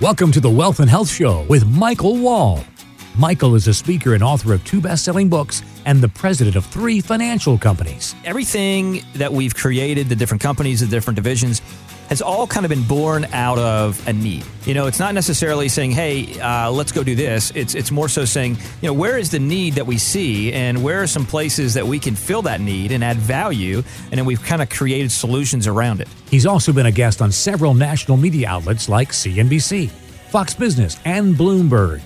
Welcome to the Wealth and Health Show with Michael Wall. Michael is a speaker and author of two best selling books and the president of three financial companies. Everything that we've created, the different companies, the different divisions, has all kind of been born out of a need. You know, it's not necessarily saying, "Hey, uh, let's go do this." It's it's more so saying, you know, where is the need that we see, and where are some places that we can fill that need and add value, and then we've kind of created solutions around it. He's also been a guest on several national media outlets like CNBC, Fox Business, and Bloomberg.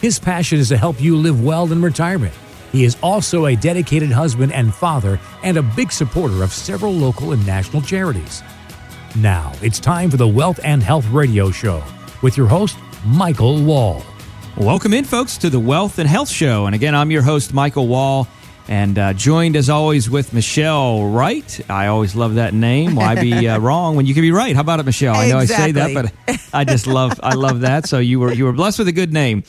His passion is to help you live well in retirement. He is also a dedicated husband and father, and a big supporter of several local and national charities. Now, it's time for the Wealth and Health Radio Show with your host, Michael Wall. Welcome in, folks, to the Wealth and Health Show. And again, I'm your host, Michael Wall, and uh, joined as always with Michelle Wright. I always love that name. Why be uh, wrong when you can be right? How about it, Michelle? I know Exactly. I say that, but I just love I love that. So you were you were blessed with a good name.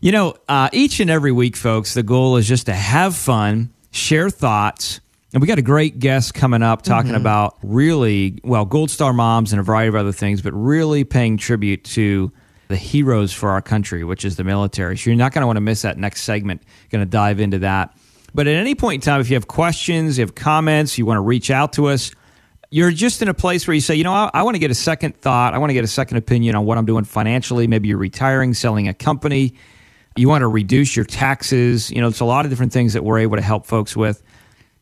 You know, uh, each and every week, folks, the goal is just to have fun, share thoughts. And we got a great guest coming up talking mm-hmm. about really, well, Gold Star moms and a variety of other things, but really paying tribute to the heroes for our country, which is the military. So you're not going to want to miss that next segment. Going to dive into that. But at any point in time, if you have questions, you have comments, you want to reach out to us, you're just in a place where you say, you know, I, I want to get a second thought. I want to get a second opinion on what I'm doing financially. Maybe you're retiring, selling a company. You want to reduce your taxes. You know, it's a lot of different things that we're able to help folks with.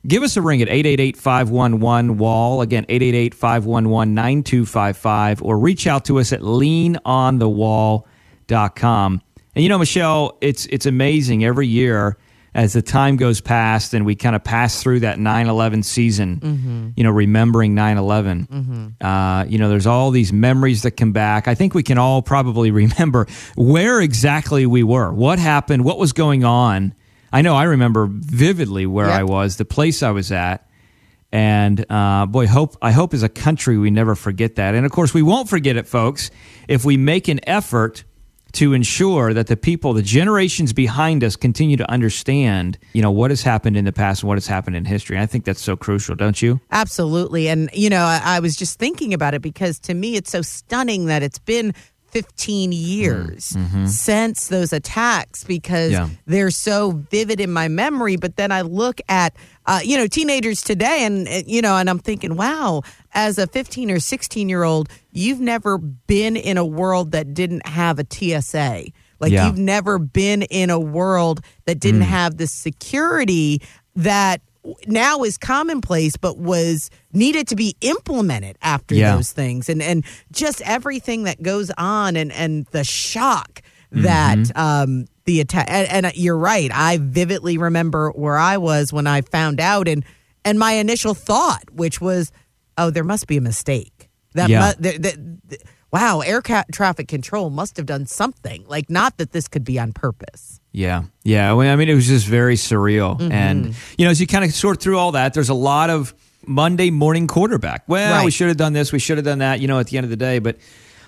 Give us a ring at 888-511-WALL. Again, 888-511-9255. Or reach out to us at leanonthewall.com. And you know, Michelle, it's it's amazing every year as the time goes past and we kind of pass through that 9-11 season, you know, remembering 9-11. Uh, you know, there's all these memories that come back. I think we can all probably remember where exactly we were, what happened, what was going on. I know I remember vividly where Yep. I was, the place I was at. And uh, boy, hope I hope as a country we never forget that. And of course, we won't forget it, folks, if we make an effort to ensure that the people, the generations behind us, continue to understand, you know, what has happened in the past and what has happened in history. I think that's so crucial, don't you? Absolutely. And, you know, I, I was just thinking about it because to me, it's so stunning that it's been 15 years since those attacks because Yeah. they're so vivid in my memory. But then I look at, uh, you know, teenagers today and, uh, you know, and I'm thinking, wow, as a 15 or 16 year old, you've never been in a world that didn't have a TSA. Like Yeah. you've never been in a world that didn't have the security that now is commonplace but was needed to be implemented after Yeah. those things and and just everything that goes on and and the shock that Mm-hmm. um the attack and, and you're right i vividly remember where i was when i found out and and my initial thought which was oh there must be a mistake that, Yeah. mu- that, that, that- wow air ca- traffic control must have done something like not that this could be on purpose Yeah, yeah. I mean, it was just very surreal, mm-hmm. and you know, as you kind of sort through all that, there's a lot of Monday morning quarterback. Well, we should have done this, we should have done that. You know, at the end of the day, but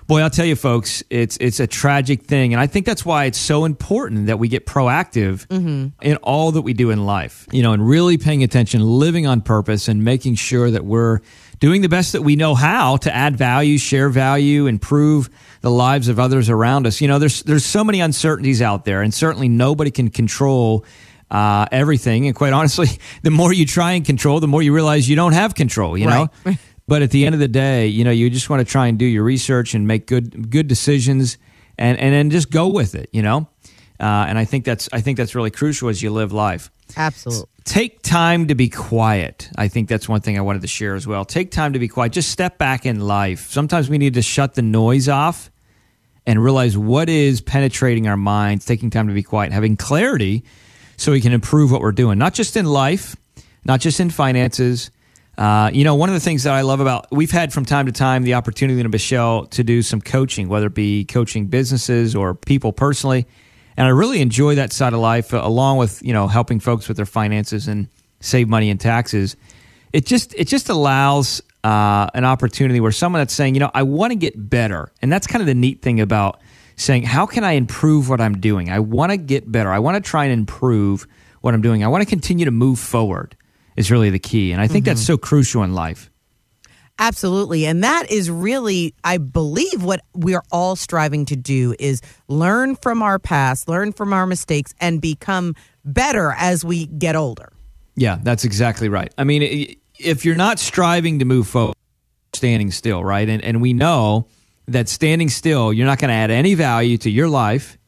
boy, I'll tell you, folks, it's it's a tragic thing, and I think that's why it's so important that we get proactive mm-hmm. in all that we do in life. You know, and really paying attention, living on purpose, and making sure that we're doing the best that we know how to add value, share value, improve the lives of others around us. You know, there's there's so many uncertainties out there, and certainly nobody can control uh, everything. And quite honestly, the more you try and control, the more you realize you don't have control. You know. But at the end of the day, you know, you just want to try and do your research and make good good decisions, and and then just go with it. You know. Uh, and I think that's I think that's really crucial as you live life absolutely take time to be quiet. I think that's one thing I wanted to share as well. Take time to be quiet. Just step back in life. Sometimes we need to shut the noise off and realize what is penetrating our minds, taking time to be quiet, having clarity so we can improve what we're doing, not just in life, not just in finances. Uh, you know, one of the things that I love about we've had from time to time the opportunity in Michelle to do some coaching, whether it be coaching businesses or people personally, and I really enjoy that side of life, uh, along with you know helping folks with their finances and save money in taxes. It just it just allows uh, an opportunity where someone that's saying, you know, I want to get better, and that's kind of the neat thing about saying, how can I improve what I'm doing? I want to get better. I want to try and improve what I'm doing. I want to continue to move forward. Is really the key, and I think that's so crucial in life. Absolutely. And that is really, I believe, what we're all striving to do is learn from our past, learn from our mistakes, and become better as we get older. Yeah, that's exactly right. I mean, if you're not striving to move forward, standing still, right? And, and we know that standing still, you're not going to add any value to your life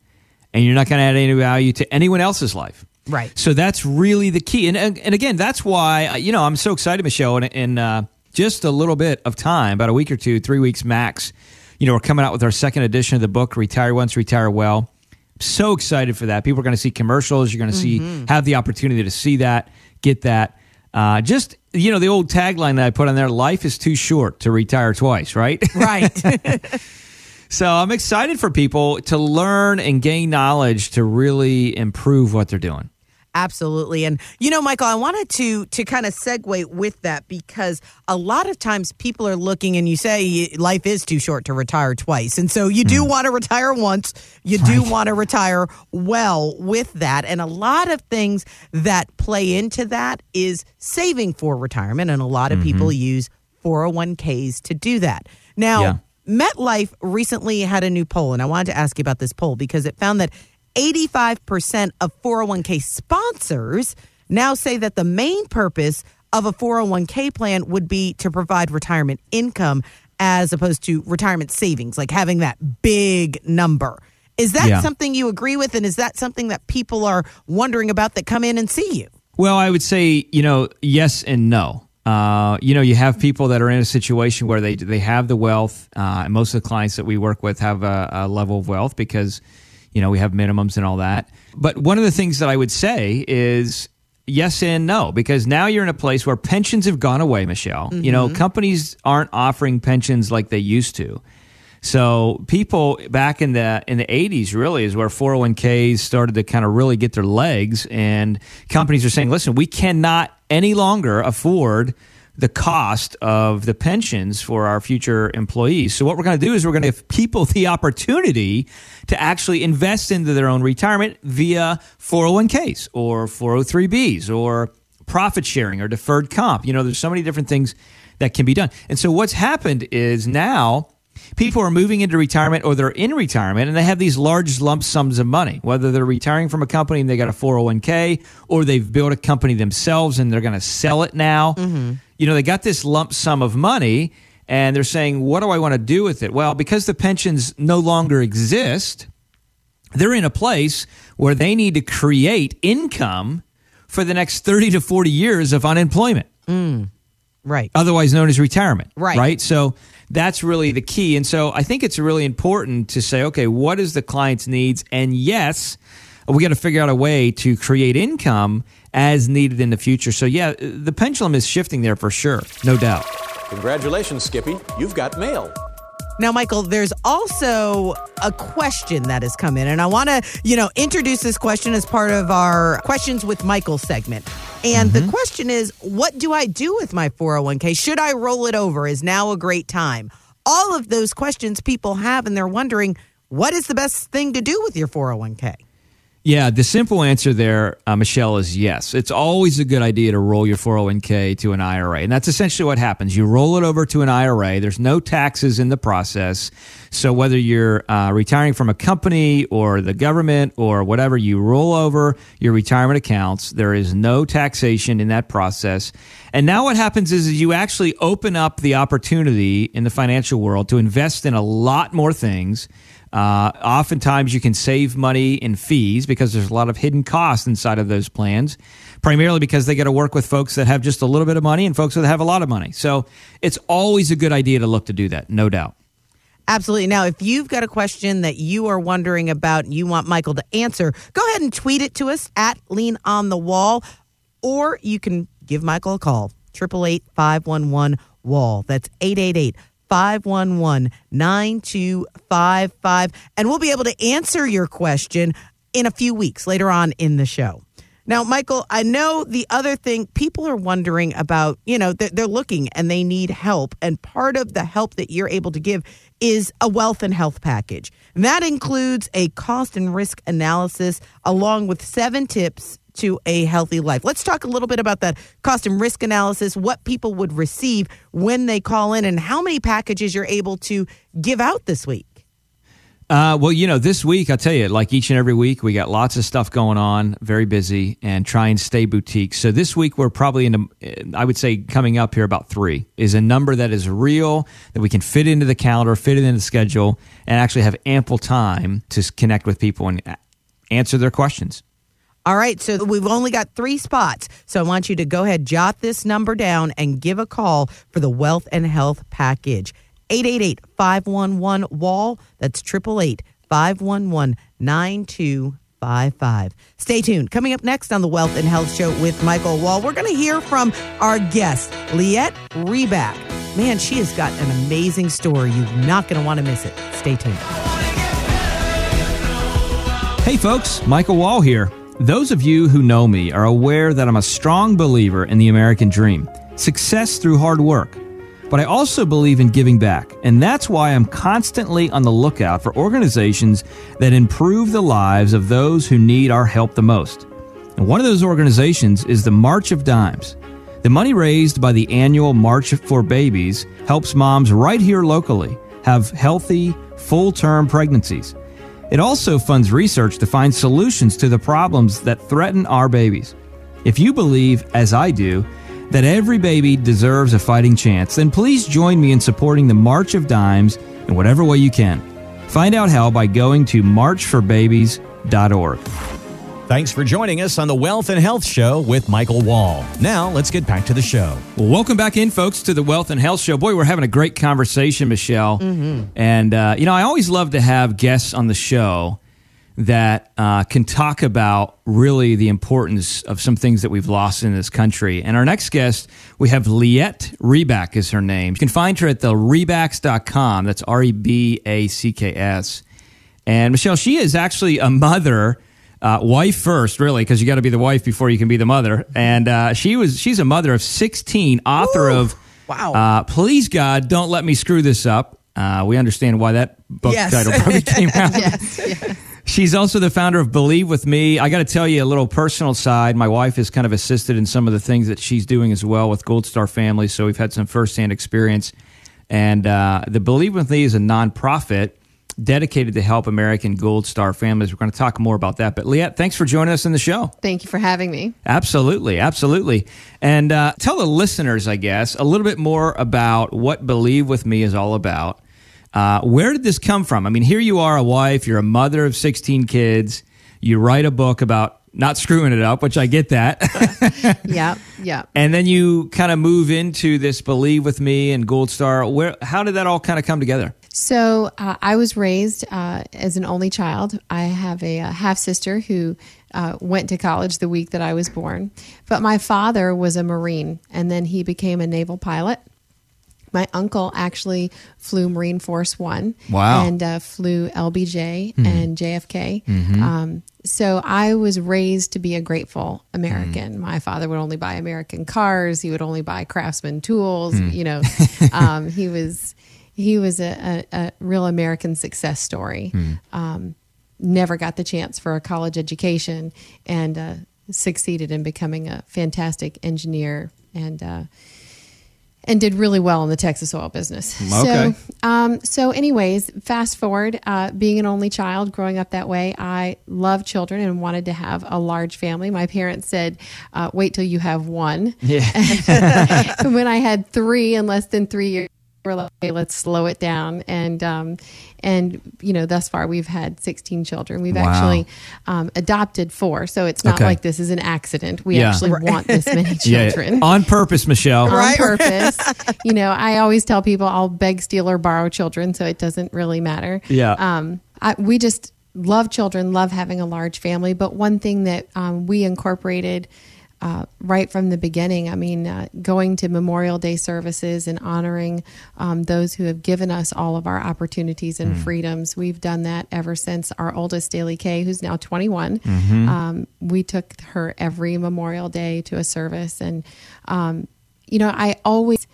and you're not going to add any value to anyone else's life. Right. So that's really the key. And, and again, that's why, you know, I'm so excited, Michelle, And, in uh, just a little bit of time, about a week or two, three weeks max, you know, we're coming out with our second edition of the book, Retire Once, Retire Well. So excited for that. People are going to see commercials. You're going to see, mm-hmm. have the opportunity to see that, get that. Uh, just you know the old tagline that I put on there: "Life is too short to retire twice." Right. Right. so I'm excited for people to learn and gain knowledge to really improve what they're doing. Absolutely. And you know, Michael, I wanted to to kind of segue with that because a lot of times people are looking and you say life is too short to retire twice. And so you do mm. want to retire once, you right. do want to retire well with that. And a lot of things that play into that is saving for retirement and a lot of mm-hmm. people use 401k's to do that. Now, yeah. MetLife recently had a new poll and I wanted to ask you about this poll because it found that 85% of 401k sponsors now say that the main purpose of a 401k plan would be to provide retirement income as opposed to retirement savings, like having that big number. Is that yeah. something you agree with? And is that something that people are wondering about that come in and see you? Well, I would say, you know, yes and no. Uh, you know, you have people that are in a situation where they they have the wealth. Uh, most of the clients that we work with have a, a level of wealth because you know, we have minimums and all that. But one of the things that I would say is yes and no, because now you're in a place where pensions have gone away, Michelle. Mm-hmm. You know, mm-hmm. companies aren't offering pensions like they used to. So people back in the in the 80s really is where 401ks started to kind of really get their legs and companies are saying, "Listen, we cannot any longer afford the cost of the pensions for our future employees. So what we're going to do is we're going to give people the opportunity to actually invest into their own retirement via 401ks or 403bs or profit sharing or deferred comp. You know, there's so many different things that can be done. And so what's happened is now people are moving into retirement or they're in retirement and they have these large lump sums of money, whether they're retiring from a company and they got a 401k or they've built a company themselves and they're going to sell it now. Mm-hmm. You know, they got this lump sum of money and they're saying, what do I want to do with it? Well, because the pensions no longer exist, they're in a place where they need to create income for the next 30 to 40 years of unemployment. Mm. Right. Otherwise known as retirement. Right. Right. So that's really the key. And so I think it's really important to say, okay, what is the client's needs? And yes, we got to figure out a way to create income as needed in the future. So yeah, the pendulum is shifting there for sure, no doubt. Congratulations, Skippy. You've got mail. Now, Michael, there's also a question that has come in, and I want to, you know, introduce this question as part of our questions with Michael segment. And mm-hmm. the question is, what do I do with my 401k? Should I roll it over? Is now a great time? All of those questions people have, and they're wondering, what is the best thing to do with your 401k? Yeah, the simple answer there, uh, Michelle, is yes. It's always a good idea to roll your 401k to an IRA. And that's essentially what happens. You roll it over to an IRA, there's no taxes in the process. So whether you're uh, retiring from a company or the government or whatever, you roll over your retirement accounts. There is no taxation in that process. And now what happens is, is you actually open up the opportunity in the financial world to invest in a lot more things uh, oftentimes, you can save money in fees because there's a lot of hidden costs inside of those plans, primarily because they got to work with folks that have just a little bit of money and folks that have a lot of money. So it's always a good idea to look to do that, no doubt. Absolutely. Now, if you've got a question that you are wondering about and you want Michael to answer, go ahead and tweet it to us at Lean on the Wall, or you can give Michael a call, 888 511 Wall. That's 888 511 9255. And we'll be able to answer your question in a few weeks later on in the show. Now, Michael, I know the other thing people are wondering about, you know, they're, looking and they need help. And part of the help that you're able to give is a wealth and health package. And that includes a cost and risk analysis along with seven tips to a healthy life. Let's talk a little bit about that cost and risk analysis, what people would receive when they call in, and how many packages you're able to give out this week. Uh, well, you know, this week, I'll tell you, like each and every week, we got lots of stuff going on, very busy, and try and stay boutique. So this week, we're probably in, a, I would say, coming up here about three is a number that is real, that we can fit into the calendar, fit it into the schedule, and actually have ample time to connect with people and answer their questions. All right, so we've only got three spots. So I want you to go ahead, jot this number down, and give a call for the Wealth and Health Package. 888 511 Wall. That's 888 511 9255. Stay tuned. Coming up next on the Wealth and Health Show with Michael Wall, we're going to hear from our guest, Lyette Reback. Man, she has got an amazing story. You're not going to want to miss it. Stay tuned. Hey, folks, Michael Wall here. Those of you who know me are aware that I'm a strong believer in the American dream success through hard work but I also believe in giving back. And that's why I'm constantly on the lookout for organizations that improve the lives of those who need our help the most. And one of those organizations is the March of Dimes. The money raised by the annual March for Babies helps moms right here locally have healthy, full term pregnancies. It also funds research to find solutions to the problems that threaten our babies. If you believe, as I do, that every baby deserves a fighting chance, then please join me in supporting the March of Dimes in whatever way you can. Find out how by going to marchforbabies.org. Thanks for joining us on the Wealth and Health Show with Michael Wall. Now, let's get back to the show. Well, welcome back in, folks, to the Wealth and Health Show. Boy, we're having a great conversation, Michelle. Mm-hmm. And, uh, you know, I always love to have guests on the show that uh, can talk about really the importance of some things that we've lost in this country. And our next guest, we have Lyette Reback is her name. You can find her at the rebacks.com. That's R E B A C K S. And Michelle, she is actually a mother. Uh, wife first, really, because you got to be the wife before you can be the mother. And uh, she was she's a mother of sixteen, author Ooh, of Wow. Uh, Please God, don't let me screw this up. Uh, we understand why that book yes. title probably came out. yes, yes. She's also the founder of Believe with Me. I got to tell you a little personal side. My wife has kind of assisted in some of the things that she's doing as well with Gold Star Family, so we've had some firsthand experience. And uh, the Believe with Me is a nonprofit dedicated to help American Gold Star families. We're going to talk more about that. But Lyette, thanks for joining us in the show. Thank you for having me. Absolutely, absolutely. And uh, tell the listeners, I guess, a little bit more about what Believe with Me is all about uh, where did this come from? I mean, here you are, a wife, you're a mother of 16 kids, you write a book about not screwing it up, which I get that. yeah, yeah. And then you kind of move into this Believe with Me and Gold Star. Where, how did that all kind of come together? So uh, I was raised uh, as an only child. I have a, a half sister who uh, went to college the week that I was born. But my father was a Marine, and then he became a naval pilot my uncle actually flew Marine Force One. Wow. And uh, flew LBJ mm-hmm. and JFK. Mm-hmm. Um, so I was raised to be a grateful American. Mm. My father would only buy American cars. He would only buy Craftsman tools. Mm. You know, um, he was he was a, a, a, real American success story. Mm. Um, never got the chance for a college education and uh, succeeded in becoming a fantastic engineer and. Uh, and did really well in the Texas oil business. Okay. So, um, so anyways, fast forward, uh, being an only child, growing up that way, I love children and wanted to have a large family. My parents said, uh, "Wait till you have one." Yeah. when I had three in less than three years, we're like, okay, let's slow it down. And um, and you know, thus far we've had 16 children. We've wow. actually um, adopted four, so it's not okay. like this is an accident. We yeah. actually right. want this many children yeah. on purpose, Michelle. on right. purpose. you know, I always tell people I'll beg, steal, or borrow children, so it doesn't really matter. Yeah. Um, I, we just love children, love having a large family. But one thing that um, we incorporated uh, right from the beginning. I mean, uh, going to Memorial Day services and honoring um, those who have given us all of our opportunities and freedoms. We've done that ever since our oldest, Daly Kay, who's now 21. Um, we took her every Memorial Day to a service. And, um, you know, I always.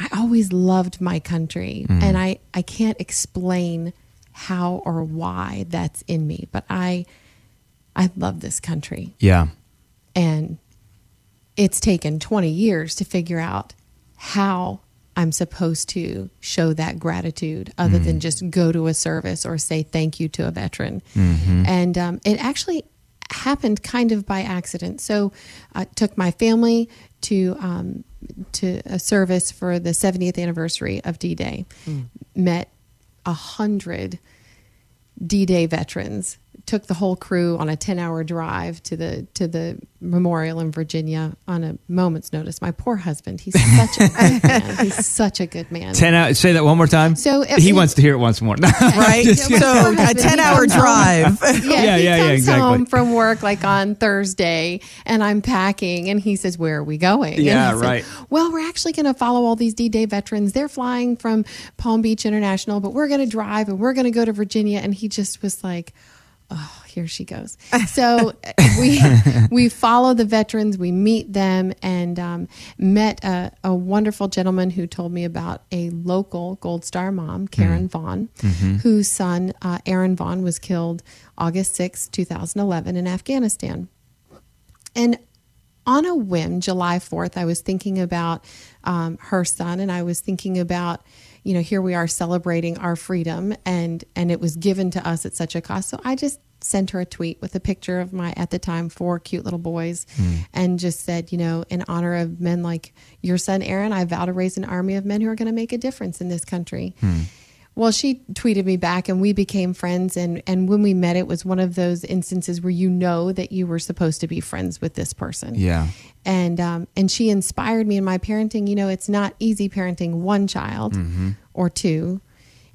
I always loved my country, and I, I can't explain how or why that's in me, but I I love this country, Yeah. And it's taken 20 years to figure out how I'm supposed to show that gratitude other than just go to a service or say thank you to a veteran. And um, it actually happened kind of by accident. So I took my family to um, to a service for the 70th anniversary of D-Day. Met a hundred D-Day veterans. Took the whole crew on a 10-hour drive to the to the memorial in Virginia on a moment's notice. My poor husband, he's such a good man. He's such a good man. 10 out. Say that one more time. So, uh, he it- wants to hear it once more. right? So my so a 10 hour comes home- drive. Yeah, Yeah, he yeah, yeah, exactly. home from work like on Thursday, and I'm packing, and he says, "Where are we going?" And Yeah, I said, right. Well, we're actually going to follow all these D-Day veterans. They're flying from Palm Beach International, but we're going to drive and we're going to go to Virginia. And he just was like, "Oh, here she goes." So we we follow the veterans, we meet them, and um, met a, a wonderful gentleman who told me about a local Gold Star mom, Karen Vaughn, whose son uh, Aaron Vaughn was killed August 6, 2011, in Afghanistan. And on a whim, July 4th, I was thinking about um, her son and I was thinking about, you know, here we are celebrating our freedom and, and it was given to us at such a cost. So I just sent her a tweet with a picture of my, at the time, four cute little boys hmm. and just said, you know, in honor of men like your son, Aaron, I vow to raise an army of men who are going to make a difference in this country. Hmm. Well, she tweeted me back and we became friends. And, and when we met, it was one of those instances where you know that you were supposed to be friends with this person. Yeah. And, um, and she inspired me in my parenting. You know, it's not easy parenting one child or two.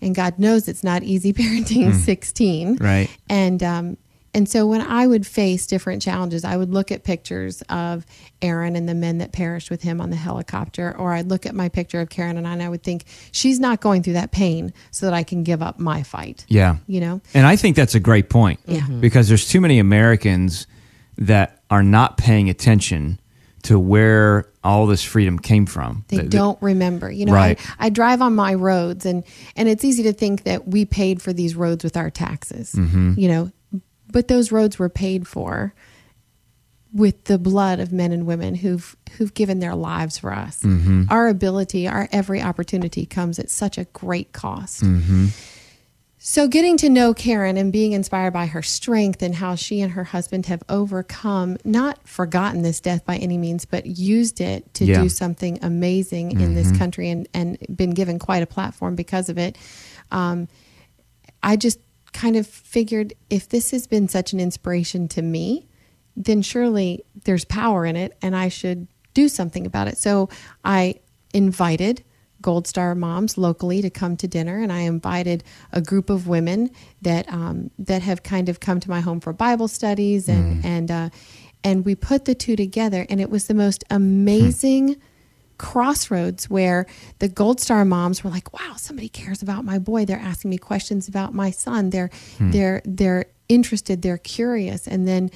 And God knows it's not easy parenting 16. Right. And, um, and so when I would face different challenges, I would look at pictures of Aaron and the men that perished with him on the helicopter, or I'd look at my picture of Karen and I, and I would think, she's not going through that pain so that I can give up my fight. Yeah. You know? And I think that's a great point. Yeah. Because there's too many Americans that are not paying attention to where all this freedom came from. They Th- th- don't remember. You know, Right. I, I drive on my roads and and it's easy to think that we paid for these roads with our taxes. Mm-hmm. You know, but those roads were paid for with the blood of men and women who've who've given their lives for us. Mm-hmm. Our ability, our every opportunity comes at such a great cost. Mm-hmm. So, getting to know Karen and being inspired by her strength and how she and her husband have overcome, not forgotten this death by any means, but used it to Yeah. do something amazing in this country and, and been given quite a platform because of it. Um, I just kind of figured if this has been such an inspiration to me, then surely there's power in it and I should do something about it. So I invited Gold Star moms locally to come to dinner, and I invited a group of women that um, that have kind of come to my home for Bible studies, and and uh, and we put the two together, and it was the most amazing crossroads where the gold star moms were like wow somebody cares about my boy. They're asking me questions about my son. They're hmm. they're they're interested. They're curious. And then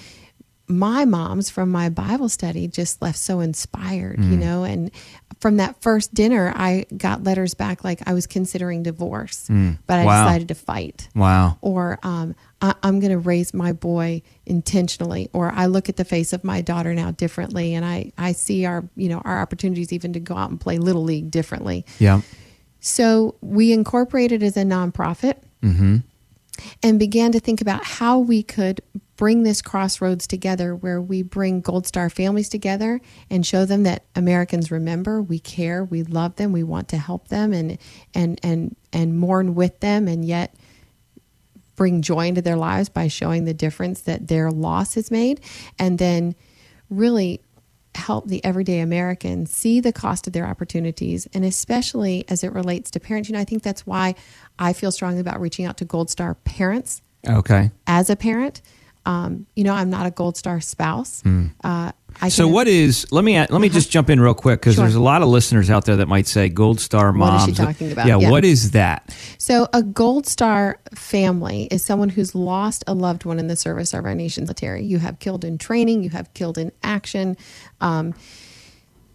my moms from my bible study just left so inspired you mm. know and from that first dinner i got letters back like i was considering divorce mm. but i Wow. decided to fight Wow. or um, I, I'm going to raise my boy intentionally, or I look at the face of my daughter now differently, and I I see our you know our opportunities even to go out and play little league differently. Yeah. So we incorporated as a nonprofit mm-hmm. And began to think about how we could bring this crossroads together where we bring Gold Star families together and show them that Americans remember, we care, we love them, we want to help them and and and and mourn with them and yet bring joy into their lives by showing the difference that their loss has made. And then really help the everyday American see the cost of their opportunities and especially as it relates to parents. You know, I think that's why I feel strongly about reaching out to Gold Star parents Okay. as a parent. Um, you know, I'm not a Gold Star spouse. Uh, I So what is? Let me let me just jump in real quick because Sure. there's a lot of listeners out there that might say Gold Star mom. What is moms. she talking about? Yeah, Yeah. what is that? So, a Gold Star family is someone who's lost a loved one in the service of our nation's military. You have killed in training, you have killed in action. Um,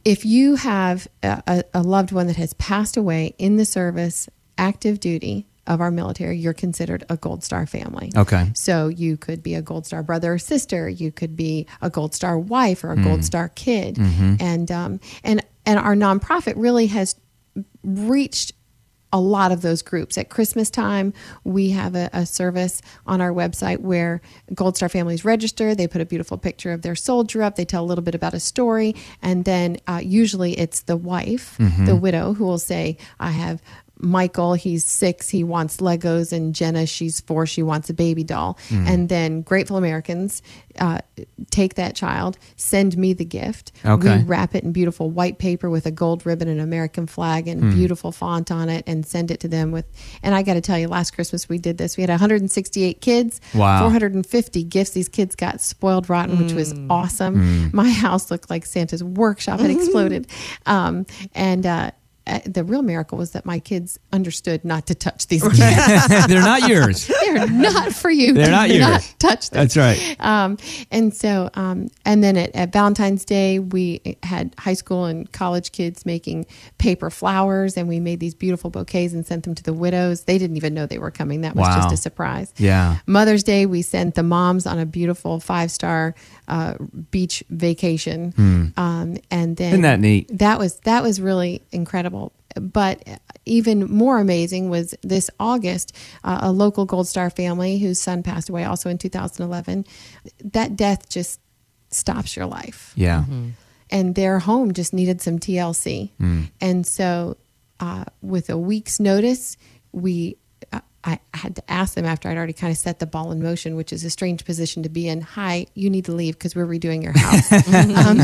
if you have a, a loved one that has passed away in the service, active duty of our military, you're considered a Gold Star family. Okay. So you could be a Gold Star brother or sister. You could be a Gold Star wife or a Gold Star kid. And um, and and our nonprofit really has reached a lot of those groups. At Christmas time, we have a, a service on our website where Gold Star families register. They put a beautiful picture of their soldier up. They tell a little bit about a story. And then uh, usually it's the wife, the widow, who will say, I have Michael, he's six, he wants Legos, and Jenna, she's four, she wants a baby doll. And then Grateful Americans uh, take that child, send me the gift. Okay. We wrap it in beautiful white paper with a gold ribbon and American flag and beautiful font on it and send it to them with and I got to tell you last Christmas we did this. We had 168 kids, Wow. 450 gifts. These kids got spoiled rotten, which was awesome. My house looked like Santa's workshop had exploded. Um, and uh, the real miracle was that my kids understood not to touch these gifts. They're not yours. They're not for you. They're not yours. Not touch them. That's right. Um, and so, um, and then at, at Valentine's Day, we had high school and college kids making paper flowers, and we made these beautiful bouquets and sent them to the widows. They didn't even know they were coming. That was Wow. just a surprise. Yeah. Mother's Day, we sent the moms on a beautiful five star uh, beach vacation, um, and then. Isn't that neat? that was that was really incredible. But even more amazing was this August, uh, a local Gold Star family whose son passed away also in 2011. That death just stops your life Yeah. and their home just needed some TLC. And so, uh, with a week's notice, we I had to ask them after I'd already kind of set the ball in motion, which is a strange position to be in. Hi, you need to leave because we're redoing your house. um,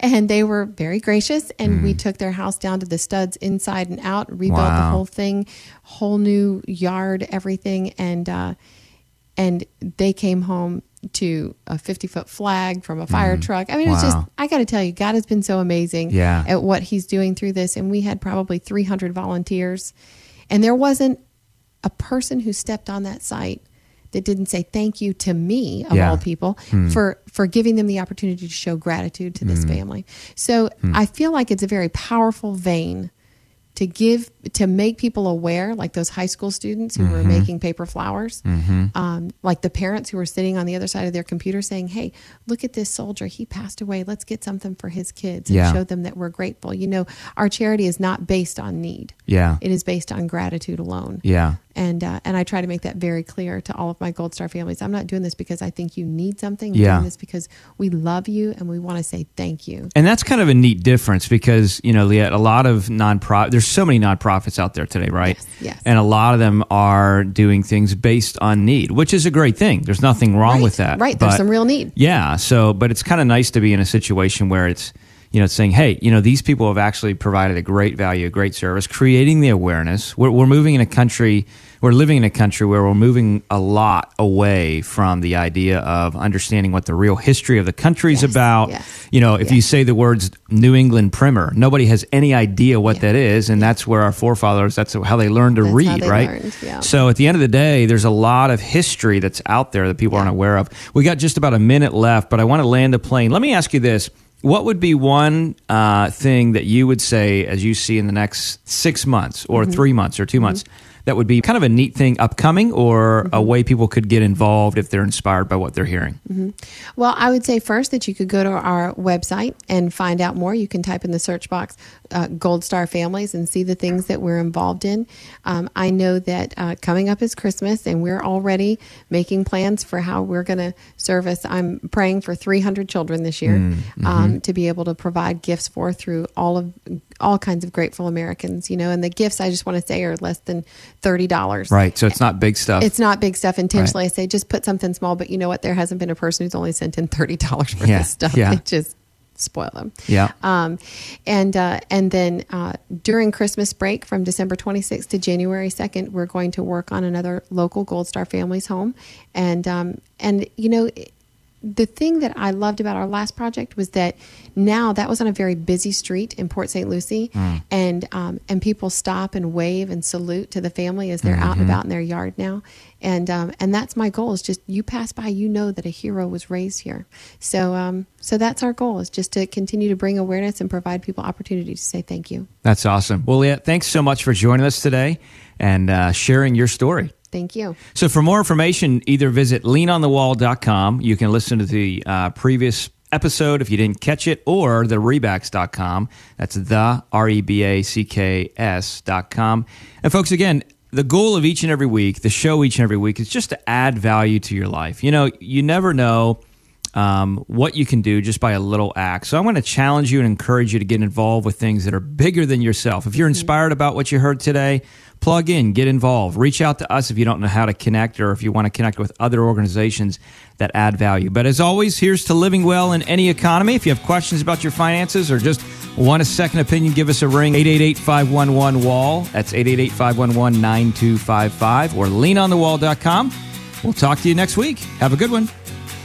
and they were very gracious, and we took their house down to the studs inside and out, rebuilt the whole thing, whole new yard, everything, and uh, and they came home to a 50 foot flag from a fire truck. I mean, it's just, Mm. Wow. I got to tell you, God has been so amazing Yeah. at what he's doing through this. And we had probably 300 volunteers, and there wasn't a person who stepped on that site that didn't say thank you to me of Yeah. all people hmm. for for giving them the opportunity to show gratitude to this hmm. family. So hmm. I feel like it's a very powerful vein to give to make people aware, like those high school students who were mm-hmm. making paper flowers, mm-hmm. um, like the parents who were sitting on the other side of their computer saying, "Hey, look at this soldier. He passed away. Let's get something for his kids and Yeah. show them that we're grateful." You know, our charity is not based on need; Yeah. it is based on gratitude alone. Yeah. And uh, and I try to make that very clear to all of my Gold Star families. I'm not doing this because I think you need something. I'm Yeah. doing this because we love you and we want to say thank you. And that's kind of a neat difference because, you know, Lyette, a lot of nonprofit, there's so many nonprofits out there today, right? Yes, yes. And a lot of them are doing things based on need, which is a great thing. There's nothing wrong Right, with that. right. There's some real need. Yeah. So, but it's kind of nice to be in a situation where it's, you know, saying, hey, you know, these people have actually provided a great value, a great service, creating the awareness. We're, we're moving in a country, we're living in a country where we're moving a lot away from the idea of understanding what the real history of the country is Yes, about. yes, You know, if you say the words New England primer, nobody has any idea what Yeah. that is. And that's where our forefathers, that's how they learned to That's read, right? learned, yeah. So at the end of the day, there's a lot of history that's out there that people aren't aware of. We got just about a minute left, but I want to land the plane. Let me ask you this. What would be one uh, thing that you would say as you see in the next six months or Mm-hmm. three months or 2 months that would be kind of a neat thing upcoming or Mm-hmm. a way people could get involved if they're inspired by what they're hearing? Well, I would say first that you could go to our website and find out more. You can type in the search box uh, Gold Star Families and see the things that we're involved in. Um, I know that uh, coming up is Christmas, and we're already making plans for how we're going to service. I'm praying for 300 children this year um, to be able to provide gifts for through all of all kinds of grateful Americans. You know, and the gifts I just want to say are less than thirty dollars. Right. So it's not big stuff. It's not big stuff intentionally. Right. I say just put something small, but you know what? There hasn't been a person who's only sent in thirty dollars for Yeah, this stuff. yeah. It just spoil them. Yeah. Um, and uh, and then uh, during Christmas break from December 26th to January 2nd, we're going to work on another local Gold Star Families home, and um, and you know. The thing that I loved about our last project was that now that was on a very busy street in Port St. Lucie, and um, and people stop and wave and salute to the family as they're out and about in their yard now, and um, and that's my goal is just you pass by, you know that a hero was raised here, so um, so that's our goal is just to continue to bring awareness and provide people opportunity to say thank you, That's awesome. Well, yeah, thanks so much for joining us today and uh, sharing your story. Thank you. So, for more information, either visit leanonthewall.com. You can listen to the uh, previous episode if you didn't catch it, or the rebacks.com. That's the R E B A C K S.com. And, folks, again, the goal of each and every week, the show each and every week, is just to add value to your life. You know, you never know um, what you can do just by a little act. So I'm going to challenge you and encourage you to get involved with things that are bigger than yourself. If you're inspired about what you heard today, plug in, get involved. Reach out to us if you don't know how to connect or if you want to connect with other organizations that add value. But as always, here's to living well in any economy. If you have questions about your finances or just want a second opinion, give us a ring 888-511-WALL. That's 888-511-9255 or leanonthewall.com. We'll talk to you next week. Have a good one.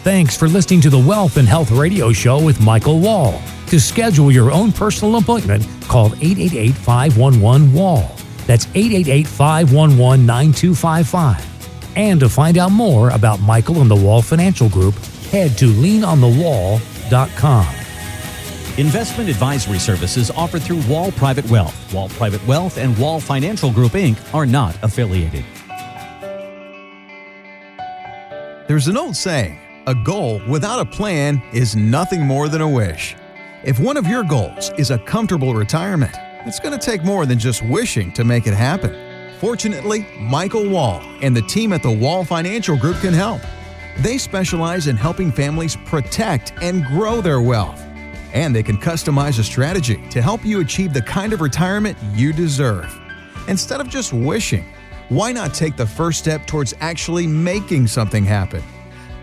Thanks for listening to the Wealth and Health Radio Show with Michael Wall. To schedule your own personal appointment, call 888 511 WALL. That's 888 511 9255. And to find out more about Michael and the Wall Financial Group, head to leanonthewall.com. Investment advisory services offered through Wall Private Wealth. Wall Private Wealth and Wall Financial Group Inc. are not affiliated. There's an old saying a goal without a plan is nothing more than a wish. If one of your goals is a comfortable retirement, it's going to take more than just wishing to make it happen. Fortunately, Michael Wall and the team at the Wall Financial Group can help. They specialize in helping families protect and grow their wealth. And they can customize a strategy to help you achieve the kind of retirement you deserve. Instead of just wishing, why not take the first step towards actually making something happen?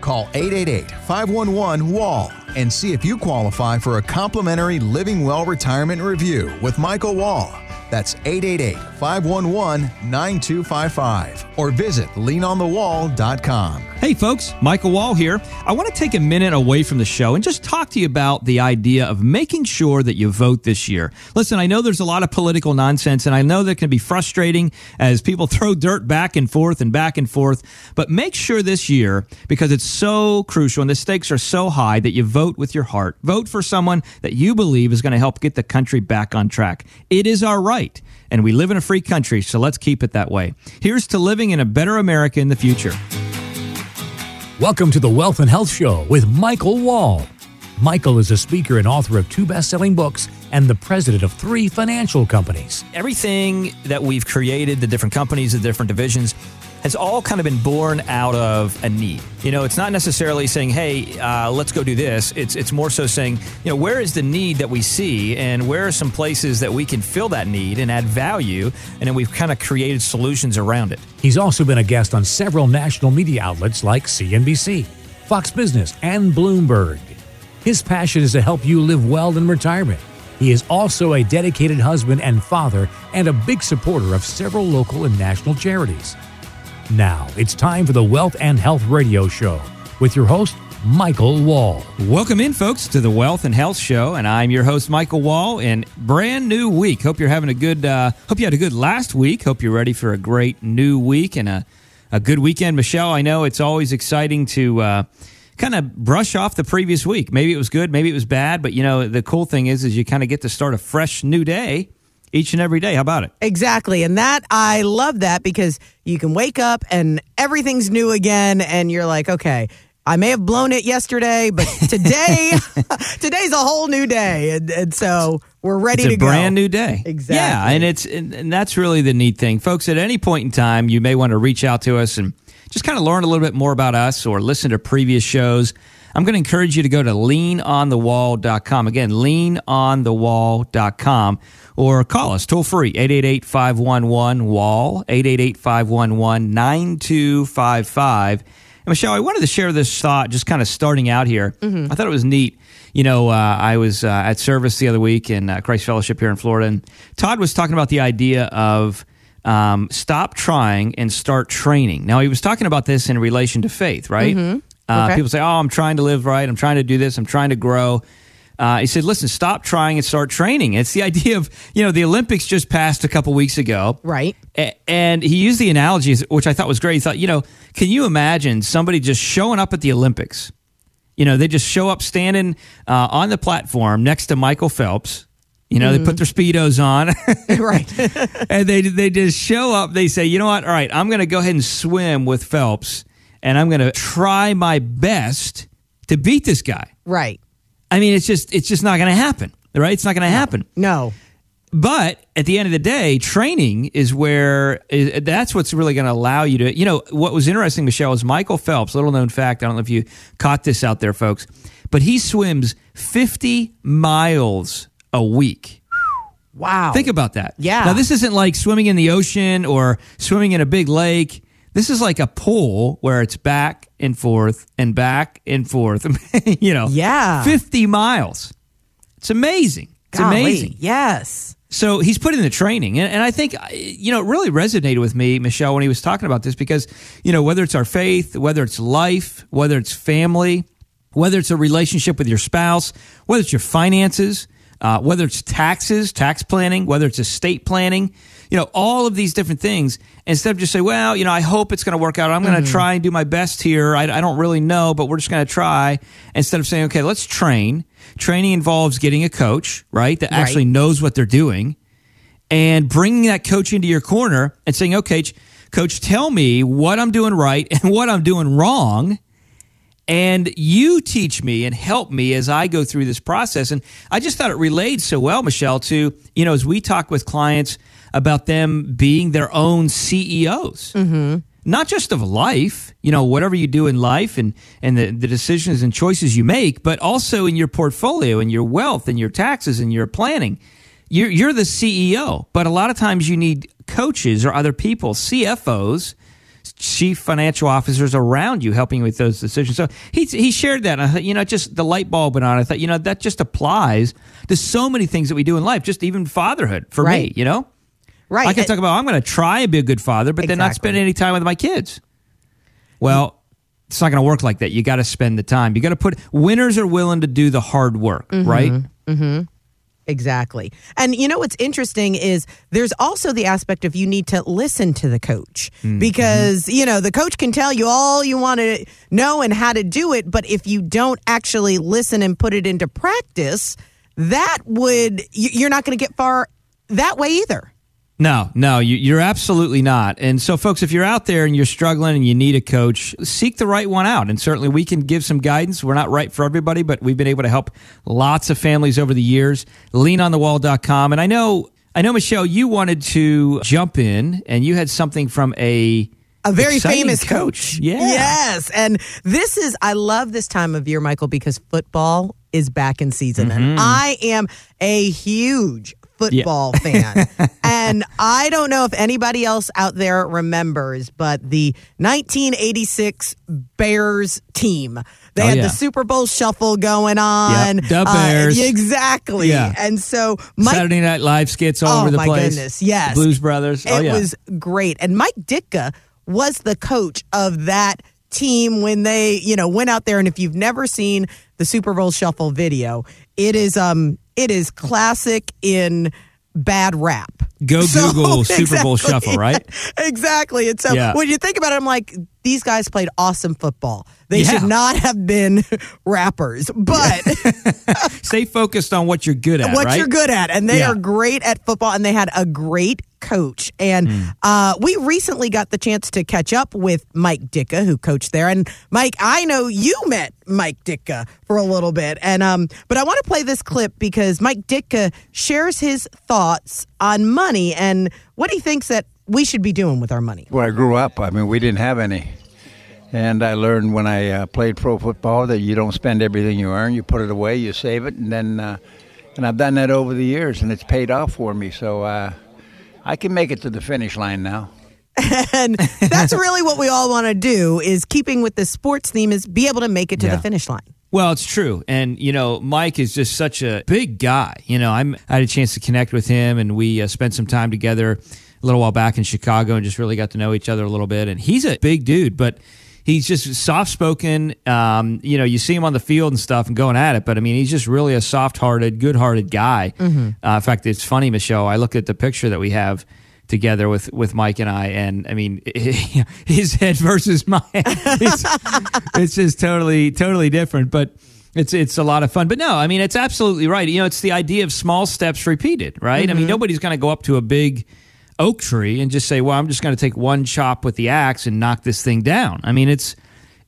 Call 888 511 WALL and see if you qualify for a complimentary Living Well Retirement Review with Michael Wall. That's 888 511 9255 or visit leanonthewall.com. Hey folks, Michael Wall here. I want to take a minute away from the show and just talk to you about the idea of making sure that you vote this year. Listen, I know there's a lot of political nonsense and I know that can be frustrating as people throw dirt back and forth and back and forth, but make sure this year because it's so crucial and the stakes are so high that you vote with your heart. Vote for someone that you believe is going to help get the country back on track. It is our right and we live in a free country, so let's keep it that way. Here's to living in a better America in the future. Welcome to the Wealth and Health Show with Michael Wall. Michael is a speaker and author of two best selling books and the president of three financial companies. everything that we've created, the different companies, the different divisions, has all kind of been born out of a need. You know, it's not necessarily saying, "Hey, uh, let's go do this." It's it's more so saying, you know, where is the need that we see, and where are some places that we can fill that need and add value, and then we've kind of created solutions around it. He's also been a guest on several national media outlets like CNBC, Fox Business, and Bloomberg. His passion is to help you live well in retirement. He is also a dedicated husband and father and a big supporter of several local and national charities. Now, it's time for the Wealth and Health Radio Show with your host, Michael Wall. Welcome in, folks, to the Wealth and Health Show, and I'm your host, Michael Wall. And brand new week. Hope you're having a good. Uh, hope you had a good last week. Hope you're ready for a great new week and a a good weekend, Michelle. I know it's always exciting to. Uh, Kind of brush off the previous week. Maybe it was good, maybe it was bad, but you know the cool thing is, is you kind of get to start a fresh new day each and every day. How about it? Exactly. And that, I love that because you can wake up and everything's new again. And you're like, okay, I may have blown it yesterday, but today, today's a whole new day. And, and so we're ready it's to a go. brand new day. Exactly. Yeah, and it's and, and that's really the neat thing, folks. At any point in time, you may want to reach out to us and just kind of learn a little bit more about us or listen to previous shows. I'm going to encourage you to go to leanonthewall.com. Again, leanonthewall.com or call us toll free 888-511-WALL, 888-511-9255. And Michelle, I wanted to share this thought just kind of starting out here. I thought it was neat. You know, uh, I was uh, at service the other week in uh, Christ Fellowship here in Florida, and Todd was talking about the idea of um, stop trying and start training. Now, he was talking about this in relation to faith, right? Uh, Okay. People say, "Oh, I'm trying to live right. I'm trying to do this. I'm trying to grow." Uh, he said, "Listen, stop trying and start training." It's the idea of you know the Olympics just passed a couple weeks ago, Right. A- And he used the analogy, which I thought was great. He thought, you know, can you imagine somebody just showing up at the Olympics? You know, they just show up standing uh, on the platform next to Michael Phelps. You know, they put their speedos on, right. and they they just show up. They say, you know what? All right, I'm going to go ahead and swim with Phelps, and I'm going to try my best to beat this guy. right. I mean, it's just it's just not going to happen, right? It's not going to happen. No. But at the end of the day, training is where is, that's what's really going to allow you to. You know, what was interesting, Michelle, is Michael Phelps. Little known fact. I don't know if you caught this out there, folks, but he swims 50 miles a week. Wow. Think about that. Yeah. Now, this isn't like swimming in the ocean or swimming in a big lake. This is like a pool where it's back and forth and back and forth. you know, Yeah. 50 miles. It's amazing. It's Golly, amazing. Yes. So he's put in the training, and, and I think uh, you know it really resonated with me, Michelle, when he was talking about this because you know whether it's our faith, whether it's life, whether it's family, whether it's a relationship with your spouse, whether it's your finances, uh, whether it's taxes, tax planning, whether it's estate planning, you know all of these different things. Instead of just say, well, you know, I hope it's going to work out. I'm going to try and do my best here. I, I don't really know, but we're just going to try. Instead of saying, okay, let's train. Training involves getting a coach, right, that actually knows what they're doing and bringing that coach into your corner and saying, okay, coach, tell me what I'm doing right and what I'm doing wrong. And you teach me and help me as I go through this process. And I just thought it relayed so well, Michelle, to, you know, as we talk with clients about them being their own CEOs. Mm-hmm. Not just of life, you know, whatever you do in life and, and the, the decisions and choices you make, but also in your portfolio and your wealth and your taxes and your planning. You're, you're the CEO, but a lot of times you need coaches or other people, CFOs, chief financial officers around you helping with those decisions. So he, he shared that. And I thought, you know, just the light bulb went on. I thought, you know, that just applies to so many things that we do in life, just even fatherhood for me, you know? Right. I can talk about, I'm going to try and be a good father, but then not spend any time with my kids. Well, it's not going to work like that. You got to spend the time. You got to put, winners are willing to do the hard work, right? Mm-hmm. right? Exactly. And you know what's interesting is there's also the aspect of you need to listen to the coach Mm-hmm. because, you know, the coach can tell you all you want to know and how to do it, but if you don't actually listen and put it into practice, that would, you- you're not going to get far that way either. No, no, you, you're absolutely not. And so, folks, if you're out there and you're struggling and you need a coach, seek the right one out. And certainly we can give some guidance. We're not right for everybody, but we've been able to help lots of families over the years. Leanonthewall.com. And I know, I know, Michelle, you wanted to jump in and you had something from a a very exciting famous coach. Yeah. Yes. And this is, I love this time of year, Michael, because football is back in season. Mm-hmm. And I am a huge football fan. and I don't know if anybody else out there remembers, but the 1986 Bears team. They Oh, had yeah. the Super Bowl shuffle going on. Yep, the uh, Bears. exactly. Yeah. And so Mike Saturday Night Live skits all Oh, over the my place. goodness, yes. The Blues Brothers. Oh, it oh, yeah. was great. And Mike Ditka was the coach of that team when they, you know, went out there. And if you've never seen the Super Bowl Shuffle video, it is um it is classic in bad rap. Go So- Google Super Bowl Shuffle, right? exactly. And so Yeah. when you think about it, I'm like, these guys played awesome football. They Yeah. should not have been rappers, but Stay focused on what you're good at, what right? you're good at. And they are great at football, and they had a great coach. And Hmm. uh, we recently got the chance to catch up with Mike Ditka, who coached there. And Mike, I know you met Mike Ditka for a little bit, and um, but I want to play this clip because Mike Ditka shares his thoughts on money and what he thinks that we should be doing with our money. Well, I grew up, I mean, we didn't have any. And I learned when I uh, played pro football that you don't spend everything you earn. You put it away, you save it, and then, uh, and I've done that over the years, and it's paid off for me. So uh, I can make it to the finish line now. And that's really what we all want to do is keeping with the sports theme is be able to make it to Yeah. the finish line. Well, it's true. And, you know, Mike is just such a big guy. You know, I'm, I had a chance to connect with him and we uh, spent some time together a little while back in Chicago and just really got to know each other a little bit. And he's a big dude, but he's just soft spoken. Um, you know, you see him on the field and stuff and going at it, but I mean, he's just really a soft hearted, good hearted guy. Uh, in fact, it's funny, Michelle. I look at the picture that we have together with with Mike and I, and I mean, his head versus mine. It's, it's just totally totally different, but. It's it's a lot of fun, but no, I mean it's absolutely right. You know, it's the idea of small steps repeated, right? I mean, nobody's going to go up to a big oak tree and just say, "Well, I'm just going to take one chop with the axe and knock this thing down." I mean, it's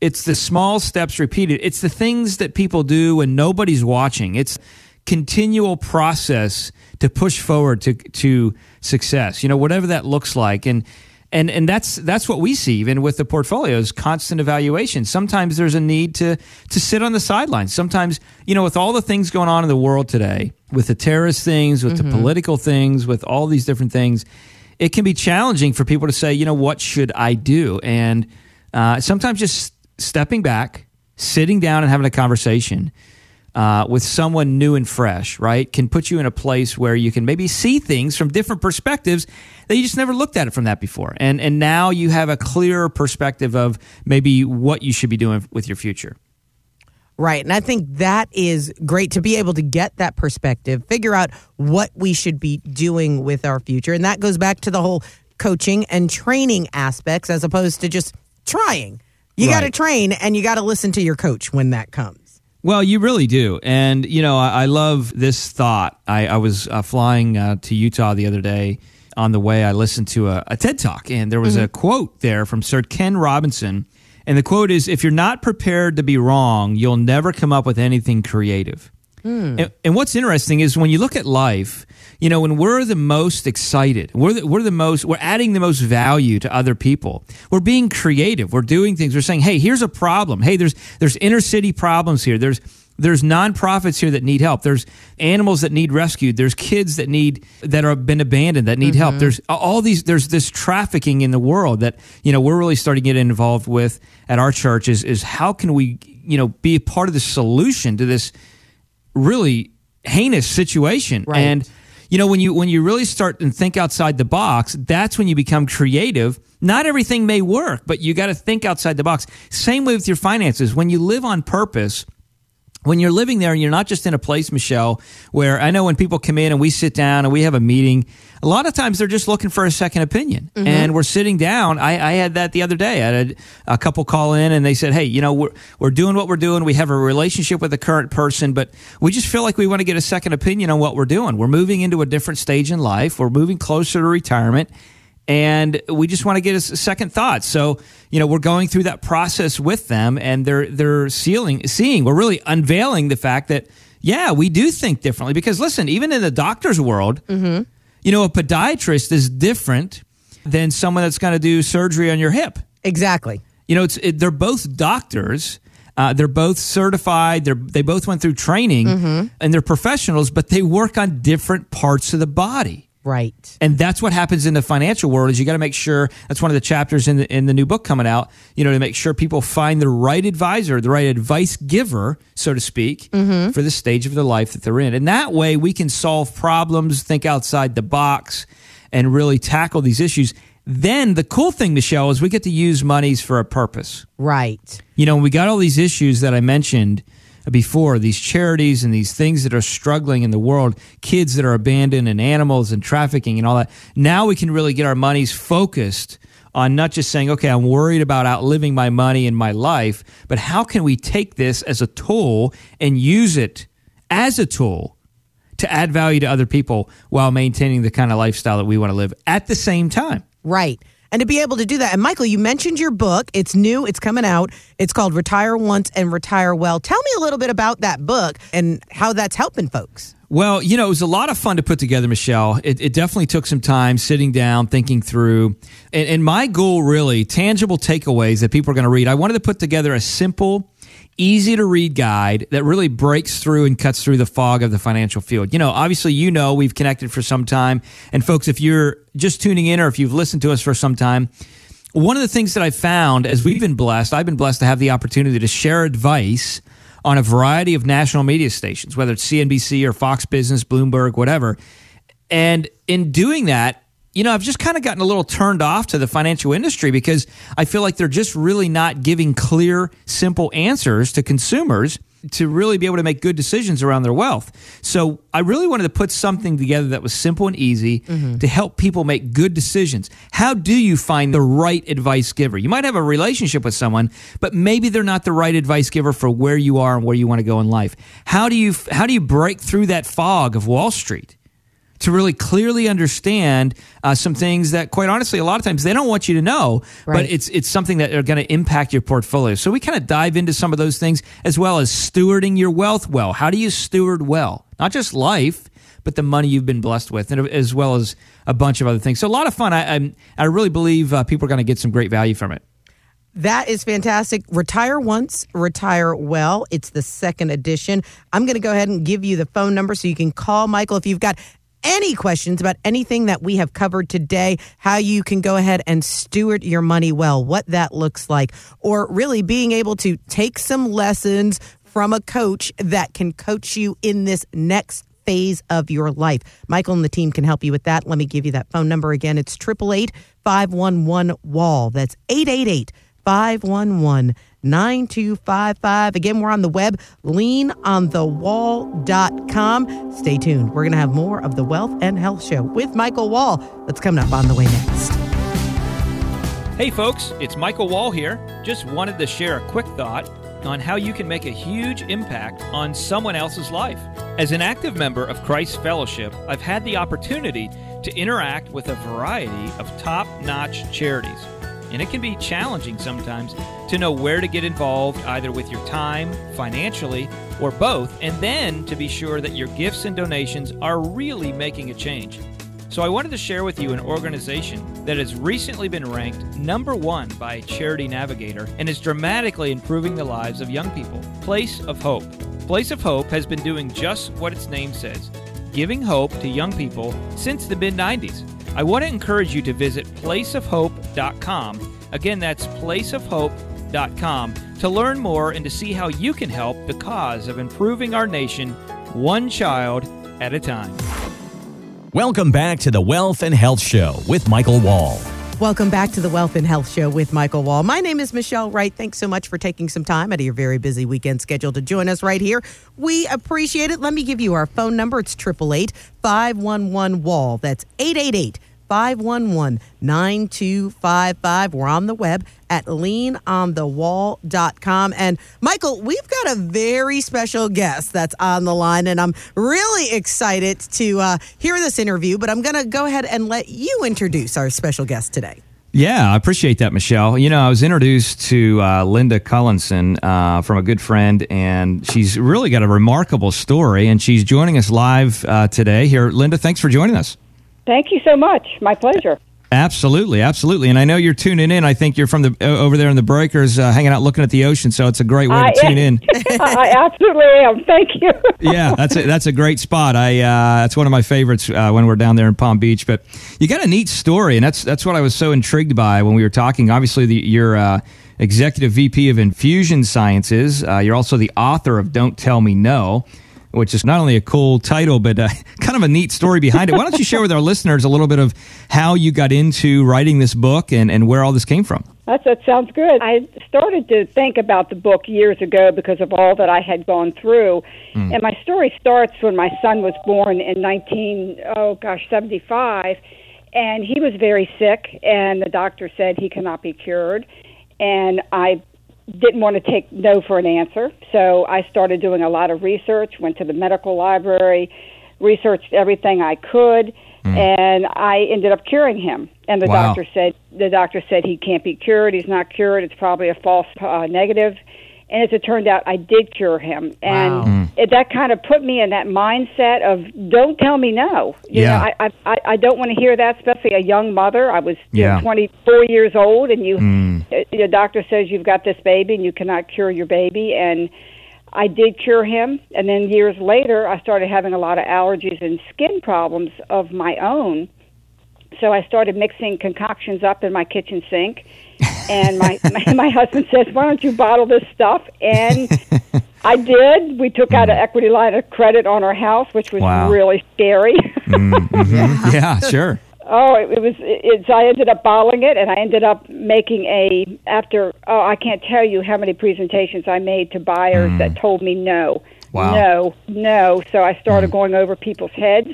it's the small steps repeated. It's the things that people do when nobody's watching. It's continual process to push forward to to success. You know, whatever that looks like, and and and that's that's what we see even with the portfolios. Constant evaluation. Sometimes there's a need to to sit on the sidelines. Sometimes you know, with all the things going on in the world today, with the terrorist things, with the mm-hmm. political things, with all these different things, it can be challenging for people to say, you know, what should I do? And uh, sometimes just stepping back, sitting down, and having a conversation uh, with someone new and fresh, right, can put you in a place where you can maybe see things from different perspectives that you just never looked at it from that before. And and now you have a clearer perspective of maybe what you should be doing with your future. Right. And I think that is great to be able to get that perspective, figure out what we should be doing with our future. And that goes back to the whole coaching and training aspects as opposed to just trying. You got to train and you got to listen to your coach when that comes. Well, you really do. And, you know, I, I love this thought. I, I was uh, flying uh, to Utah the other day. On the way, I listened to a, a TED Talk, and there was a quote there from Sir Ken Robinson. And the quote is If you're not prepared to be wrong, you'll never come up with anything creative. Hmm. And, and what's interesting is when you look at life, you know, when we're the most excited, we're the, we're the most, we're adding the most value to other people. We're being creative. We're doing things. We're saying, hey, here's a problem. Hey, there's there's inner city problems here. There's there's nonprofits here that need help. There's animals that need rescued. There's kids that need that are been abandoned that need help. Mm-hmm. There's all these. There's this trafficking in the world that you know we're really starting to get involved with at our church. Is is how can we you know be a part of the solution to this really heinous situation Right. and you know when you when you really start and think outside the box that's when you become creative not everything may work but you got to think outside the box same way with your finances when you live on purpose when you're living there and you're not just in a place, Michelle, where I know when people come in and we sit down and we have a meeting, a lot of times they're just looking for a second opinion. Mm-hmm. And we're sitting down. I, I had that the other day. I had a, a couple call in and they said, Hey, you know, we're, we're doing what we're doing. We have a relationship with the current person, but we just feel like we want to get a second opinion on what we're doing. We're moving into a different stage in life. We're moving closer to retirement and we just want to get a second thought. So, you know, we're going through that process with them, and they're they're sealing, seeing, we're really unveiling the fact that yeah, we do think differently. Because listen, even in the doctor's world, you know, a podiatrist is different than someone that's going to do surgery on your hip. Exactly. You know, it's it, they're both doctors. Uh, they're both certified. They're they both went through training, and they're professionals, but they work on different parts of the body. Right. And that's what happens in the financial world is you got to make sure that's one of the chapters in the in the new book coming out, you know, to make sure people find the right advisor, the right advice giver, so to speak, mm-hmm. for the stage of their life that they're in. And that way we can solve problems, think outside the box and really tackle these issues. Then the cool thing, Michelle, is we get to use monies for a purpose. Right. You know, we got all these issues that I mentioned before, these charities and these things that are struggling in the world, kids that are abandoned and animals and trafficking and all that. Now we can really get our monies focused on not just saying, okay, I'm worried about outliving my money in my life, but how can we take this as a tool and use it as a tool to add value to other people while maintaining the kind of lifestyle that we want to live at the same time? Right. And to be able to do that. And Michael, you mentioned your book. It's new, it's coming out. It's called Retire Once and Retire Well. Tell me a little bit about that book and how that's helping folks. Well, you know, it was a lot of fun to put together, Michelle. It, it definitely took some time sitting down, thinking through. And, and my goal, really, tangible takeaways that people are going to read. I wanted to put together a simple, easy to read guide that really breaks through and cuts through the fog of the financial field. You know, obviously, you know, we've connected for some time. And folks, if you're just tuning in or if you've listened to us for some time, one of the things that I found as we've been blessed, I've been blessed to have the opportunity to share advice on a variety of national media stations, whether it's CNBC or Fox Business, Bloomberg, whatever. And in doing that, you know, I've just kind of gotten a little turned off to the financial industry because I feel like they're just really not giving clear, simple answers to consumers to really be able to make good decisions around their wealth. So I really wanted to put something together that was simple and easy mm-hmm. to help people make good decisions. How do you find the right advice giver? You might have a relationship with someone, but maybe they're not the right advice giver for where you are and where you want to go in life. How do you how do you break through that fog of Wall Street? To really clearly understand uh, some things that, quite honestly, a lot of times they don't want you to know, but it's it's something that are going to impact your portfolio. So we kind of dive into some of those things as well as stewarding your wealth well. How do you steward well? Not just life, but the money you've been blessed with, and as well as a bunch of other things. So a lot of fun. I I'm, I really believe uh, people are going to get some great value from it. That is fantastic. Retire once, retire well. It's the second edition. I'm going to go ahead and give you the phone number so you can call Michael if you've got any questions about anything that we have covered today, how you can go ahead and steward your money well, what that looks like, or really being able to take some lessons from a coach that can coach you in this next phase of your life. Michael and the team can help you with that. Let me give you that phone number again. It's 888 511 WALL. That's 888 511 9255. Again, we're on the web, leanonthewall.com. Stay tuned. We're going to have more of the Wealth and Health Show with Michael Wall. That's coming up on the way next. Hey folks, it's Michael Wall here. Just wanted to share a quick thought on how you can make a huge impact on someone else's life. As an active member of Christ Fellowship, I've had the opportunity to interact with a variety of top notch charities. And it can be challenging sometimes to know where to get involved, either with your time, financially, or both, and then to be sure that your gifts and donations are really making a change. So I wanted to share with you an organization that has recently been ranked number one by Charity Navigator and is dramatically improving the lives of young people. Place of Hope. Place of Hope has been doing just what its name says giving hope to young people since the mid 90s. I want to encourage you to visit placeofhope.com. Again, that's placeofhope.com to learn more and to see how you can help the cause of improving our nation one child at a time. Welcome back to the Wealth and Health Show with Michael Wall. Welcome back to the Wealth and Health Show with Michael Wall. My name is Michelle Wright. Thanks so much for taking some time out of your very busy weekend schedule to join us right here. We appreciate it. Let me give you our phone number. It's 888 511 Wall. That's 888 511 9255. We're on the web at leanonthewall.com. And Michael, we've got a very special guest that's on the line, and I'm really excited to uh, hear this interview. But I'm going to go ahead and let you introduce our special guest today. Yeah, I appreciate that, Michelle. You know, I was introduced to uh, Linda Collinson uh, from a good friend, and she's really got a remarkable story, and she's joining us live uh, today. Here, Linda, thanks for joining us. Thank you so much. My pleasure. Absolutely, absolutely. And I know you're tuning in. I think you're from the over there in the breakers, uh, hanging out, looking at the ocean. So it's a great way I to tune in. I absolutely am. Thank you. yeah, that's a, that's a great spot. I uh, that's one of my favorites uh, when we're down there in Palm Beach. But you got a neat story, and that's that's what I was so intrigued by when we were talking. Obviously, the, you're uh, executive VP of Infusion Sciences. Uh, you're also the author of Don't Tell Me No. Which is not only a cool title, but uh, kind of a neat story behind it. Why don't you share with our listeners a little bit of how you got into writing this book and, and where all this came from? That's, that sounds good. I started to think about the book years ago because of all that I had gone through. And my story starts when my son was born in 19, oh gosh, 75. And he was very sick, and the doctor said he cannot be cured. And I didn't want to take no for an answer. So I started doing a lot of research, went to the medical library, researched everything I could, and I ended up curing him. And the Wow. doctor said the doctor said he can't be cured. He's not cured. It's probably a false uh, negative. And as it turned out, I did cure him, and Wow. it, that kind of put me in that mindset of don't tell me no. You Yeah. know, I I, I- don't want to hear that, especially a young mother. I was you know, Yeah. 24 years old, and you uh, your doctor says you've got this baby and you cannot cure your baby, and I did cure him. And then years later, I started having a lot of allergies and skin problems of my own. So I started mixing concoctions up in my kitchen sink. And my, my, my husband says, Why don't you bottle this stuff? And I did. We took out an mm. equity line of credit on our house, which was Wow. really scary. Mm, mm-hmm. yeah, sure. Oh, it, it was. It, it's. I ended up bottling it, and I ended up making a. After oh, I can't tell you how many presentations I made to buyers that mm. told me no, Wow. no, no. So I started going over people's heads.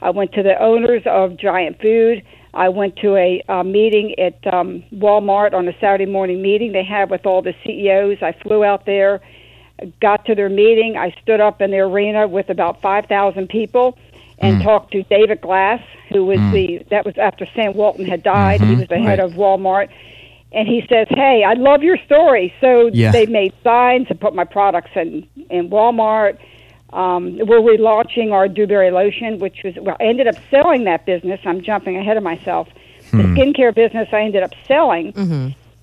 I went to the owners of Giant Food. I went to a uh, meeting at um, Walmart on a Saturday morning meeting they had with all the CEOs. I flew out there, got to their meeting. I stood up in the arena with about 5,000 people and talked to David Glass, who was the that was after Sam Walton had died. He was the head Right. of Walmart. And he says, "Hey, I love your story." So Yeah. they made signs and put my products in in Walmart. Um, we're relaunching our Dewberry lotion, which was well, I ended up selling that business. I'm jumping ahead of myself. The skincare business I ended up selling,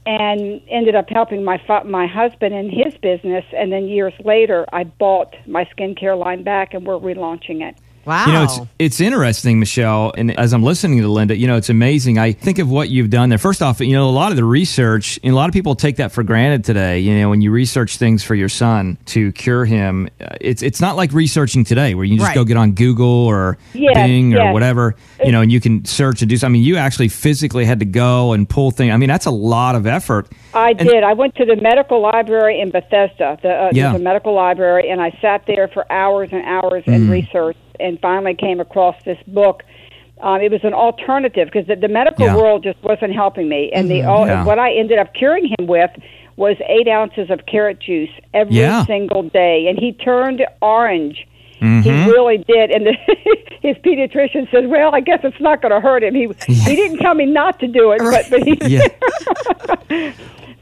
and ended up helping my fa- my husband in his business. And then years later, I bought my skincare line back, and we're relaunching it. Wow. You know, it's it's interesting, Michelle. And as I'm listening to Linda, you know, it's amazing. I think of what you've done there. First off, you know, a lot of the research, and a lot of people take that for granted today. You know, when you research things for your son to cure him, uh, it's it's not like researching today where you just Right. go get on Google or Yes, Bing or yes. whatever, you know, and you can search and do. something. I mean, you actually physically had to go and pull things. I mean, that's a lot of effort. I And- did. I went to the medical library in Bethesda. The, uh, Yeah. A medical library, and I sat there for hours and hours and Mm. researched, and finally came across this book. Um, it was an alternative because the, the medical Yeah. world just wasn't helping me, and the all, Yeah. what I ended up curing him with was eight ounces of carrot juice every Yeah. single day, and he turned orange. Mm-hmm. He really did, and the, his pediatrician said, "Well, I guess it's not going to hurt him." He he didn't tell me not to do it, but but he Yeah.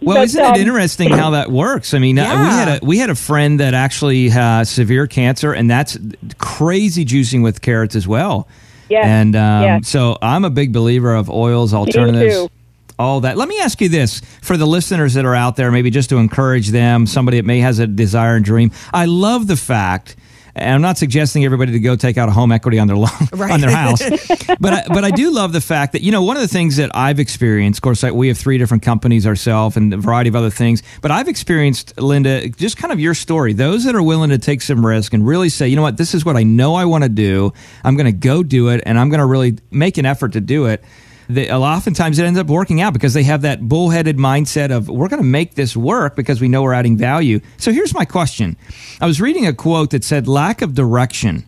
Well, But, isn't um, it interesting how that works? I mean, uh, we had a we had a friend that actually has severe cancer, and that's crazy juicing with carrots as well. Yes, And um, so I'm a big believer of oils, alternatives. All that. Let me ask you this for the listeners that are out there, maybe just to encourage them, somebody that may has a desire and dream. I love the fact, and I'm not suggesting everybody to go take out a home equity on their lo- on their house, but I, but I do love the fact that you know one of the things that I've experienced. Of course, like, we have three different companies ourselves and a variety of other things. But I've experienced, Linda, just kind of your story. Those that are willing to take some risk and really say, you know what, this is what I know I want to do. I'm going to go do it, and I'm going to really make an effort to do it. They, oftentimes it ends up working out because they have that bullheaded mindset of we're going to make this work because we know we're adding value. So here's my question. I was reading a quote that said lack of direction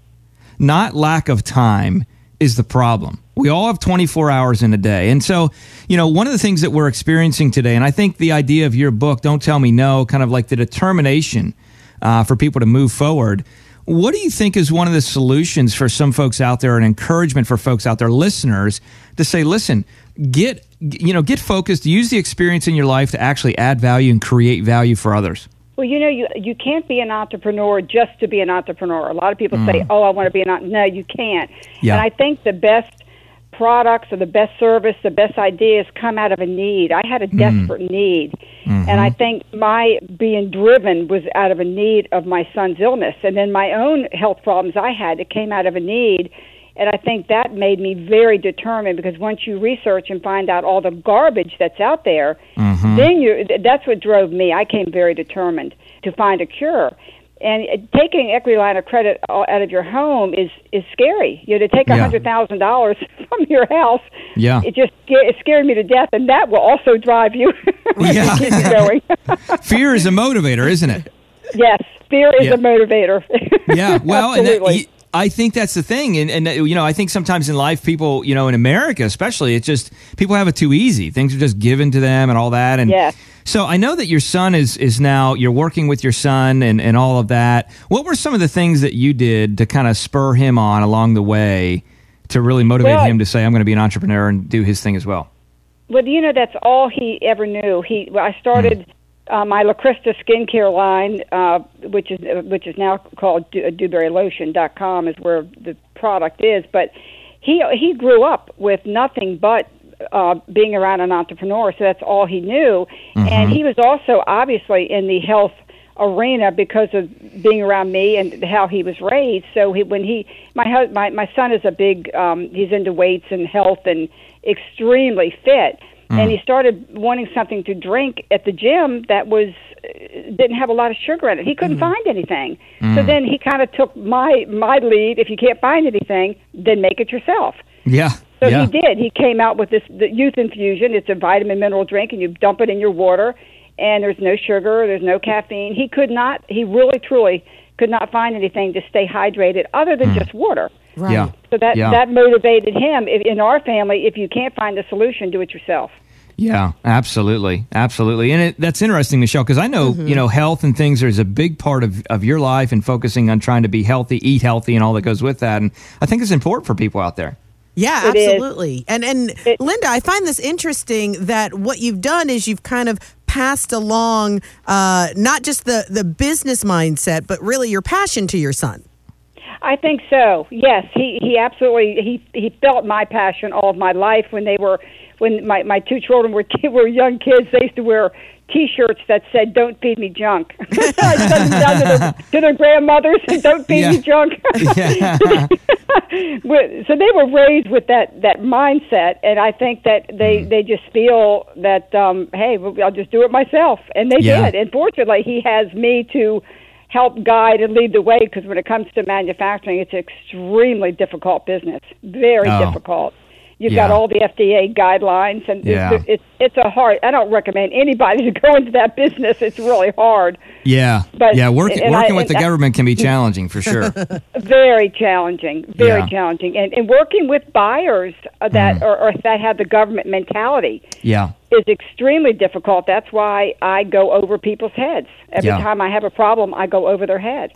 not lack of time is the problem. We all have 24 hours in a day. And so, you know, one of the things that we're experiencing today, and I think the idea of your book, Don't Tell Me No, kind of like the determination uh, for people to move forward. What do you think is one of the solutions for some folks out there, an encouragement for folks out there, listeners, to say, listen, get you know, get focused, use the experience in your life to actually add value and create value for others. Well, you know, you you can't be an entrepreneur just to be an entrepreneur. A lot of people say, mm. "Oh, I want to be an entrepreneur." No, you can't. Yeah. And I think the best products or the best service, the best ideas come out of a need. I had a hmm. desperate need, and I mm-hmm. think my being driven was out of a need of my son's illness, and then my own health problems I had. It came out of a need. And I think that made me very determined because once you research and find out all the garbage that's out there, mm-hmm. then you that's what drove me. I came very determined to find a cure. And taking equity line of credit out of your home is is scary. You know, to take a Yeah. hundred thousand dollars from your house, Yeah. it just it scared me to death, and that will also drive you Yeah. you going. Fear is a motivator, isn't it? yes, fear is Yeah. a motivator. Yeah, well, and that, I think that's the thing, and and you know, I think sometimes in life, people, you know, in America especially, it's just people have it too easy. Things are just given to them and all that, and Yes. So I know that your son is is now you're working with your son and and all of that. What were some of the things that you did to kind of spur him on along the way to really motivate Well, him to say I'm going to be an entrepreneur and do his thing as well? Well, you know, that's all he ever knew. He, well, I started uh, my La Crista skincare line, uh, which is which is now called Du- DewberryLotion.com, is where the product is. But he he grew up with nothing but uh, being around an entrepreneur, so that's all he knew. And he was also obviously in the health arena because of being around me and how he was raised. So he, when he, my hus- my my son is a big, um, he's into weights and health and extremely fit. And he started wanting something to drink at the gym that was uh, didn't have a lot of sugar in it. He couldn't find anything. So then he kind of took my my lead. If you can't find anything, then make it yourself. Yeah, So Yeah. he did. He came out with this the youth infusion. It's a vitamin mineral drink, and you dump it in your water, and there's no sugar, there's no caffeine. He could not. He really, truly could not find anything to stay hydrated other than just water. Right. Yeah. So that Yeah. that motivated him. If, in our family, if you can't find a solution, do it yourself. Yeah, absolutely, absolutely, and it, that's interesting, Michelle, because I know Mm-hmm. you know health and things is a big part of, of your life and focusing on trying to be healthy, eat healthy, and all that goes with that. And I think it's important for people out there. Yeah, It is. absolutely. And and Linda, I find this interesting that what you've done is you've kind of passed along uh, not just the the business mindset, but really your passion to your son. I think so. Yes, he he absolutely he he felt my passion all of my life when they were when my my two children were were young kids. They used to wear T-shirts that said "Don't feed me junk." I sent them down to their, to their grandmothers. "Don't feed Yeah. me junk." Yeah. So they were raised with that that mindset, and I think that they Mm-hmm. they just feel that um, hey, I'll just do it myself, and they Yeah. did. And fortunately, he has me to help guide and lead the way because when it comes to manufacturing, it's an extremely difficult business, very Oh. difficult. You've Yeah. got all the FDA guidelines, and Yeah. it's, it's it's a hard. I don't recommend anybody to go into that business. It's really hard. Yeah, But- yeah, working and I- working with the I- government can be challenging for sure. Very challenging, very Yeah. challenging, and, and working with buyers uh, that Mm. or, or that have the government mentality yeah, is extremely difficult. That's why I go over people's heads every time I have a problem. I go over their head.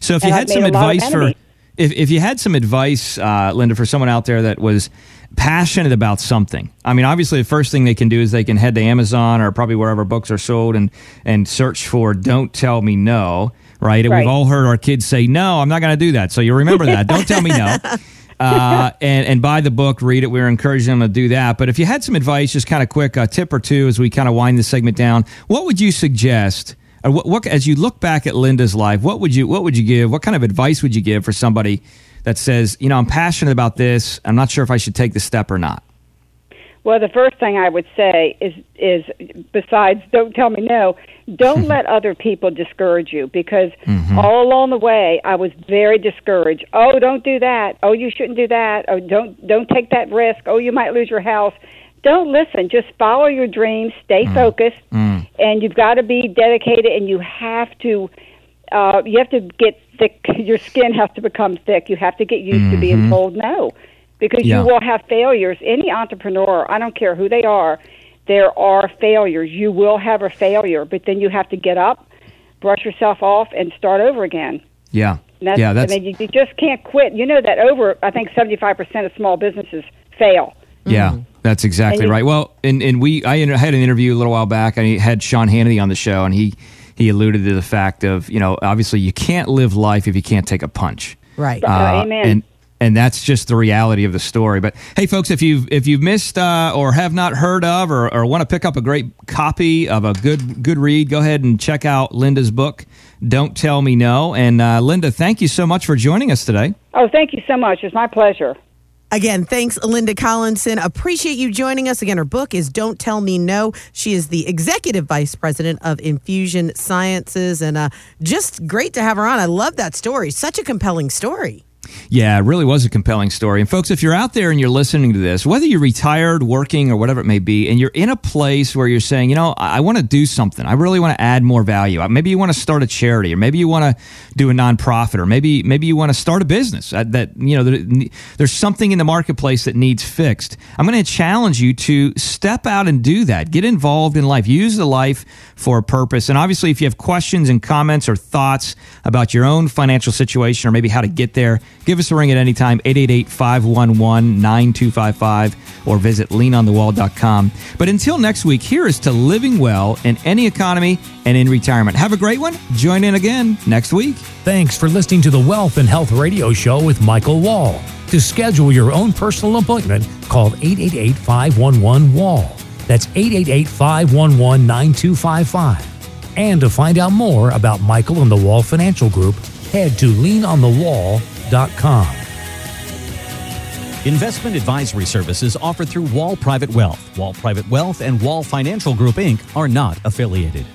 So if you And had I've some made a lot of advice for. If if you had some advice, uh, Linda, for someone out there that was passionate about something. I mean, obviously, the first thing they can do is they can head to Amazon or probably wherever books are sold and and search for "Don't Tell Me No." Right? And Right. We've all heard our kids say, "No, I'm not going to do that." So you remember that. Don't tell me no. Uh, and and buy the book, read it. We're encouraging them to do that. But if you had some advice, just kind of quick, a tip or two as we kind of wind this segment down, what would you suggest? What, what as you look back at Linda's life, what would you what would you give? What kind of advice would you give for somebody that says, you know, I'm passionate about this. I'm not sure if I should take the step or not. Well, the first thing I would say is is besides don't tell me no, don't let other people discourage you because mm-hmm. all along the way I was very discouraged. Oh, don't do that. Oh, you shouldn't do that. Oh, don't don't take that risk. Oh, you might lose your house. Don't listen. Just follow your dreams. Stay mm. focused, mm. and you've got to be dedicated. And you have to uh, you have to get thick. Your skin has to become thick. You have to get used to being mm-hmm. told no, because Yeah. you will have failures. Any entrepreneur, I don't care who they are, there are failures. You will have a failure, but then you have to get up, brush yourself off, and start over again. Yeah, And that's, yeah, that's I mean, you, you just can't quit. You know that over, I think, seventy-five percent of small businesses fail. Yeah, mm-hmm. That's exactly right. Well, and and we I had an interview a little while back. I had Sean Hannity on the show, and he he alluded to the fact of you know obviously you can't live life if you can't take a punch. Right. Uh, amen. And and that's just the reality of the story. But hey, folks, if you've if you've missed uh, or have not heard of or, or want to pick up a great copy of a good good read, go ahead and check out Linda's book. Don't tell me no. And uh, Linda, thank you so much for joining us today. Oh, thank you so much. It's my pleasure. Again, thanks, Linda Collinson. Appreciate you joining us. Again, her book is Don't Tell Me No. She is the executive vice president of Infusion Sciences, and uh, just great to have her on. I love that story. Such a compelling story. Yeah, it really was a compelling story. And folks, if you're out there and you're listening to this, whether you're retired, working, or whatever it may be, and you're in a place where you're saying, you know, I, I want to do something, I really want to add more value. Uh, Maybe you want to start a charity, or maybe you want to do a nonprofit, or maybe maybe you want to start a business that, that you know there, there's something in the marketplace that needs fixed. I'm going to challenge you to step out and do that. Get involved in life. Use the life for a purpose. And obviously, if you have questions and comments or thoughts about your own financial situation or maybe how to get there, give us a ring at any time, 888-511-9255 or visit leanonthewall.com. But until next week, here is to living well in any economy and in retirement. Have a great one. Join in again next week. Thanks for listening to the Wealth and Health Radio Show with Michael Wall. To schedule your own personal appointment, call 888 511 Wall. That's 888 511 9255. And to find out more about Michael and the Wall Financial Group, head to leanonthewall.com. Investment advisory services offered through Wall Private Wealth. Wall Private Wealth and Wall Financial Group Inc. are not affiliated.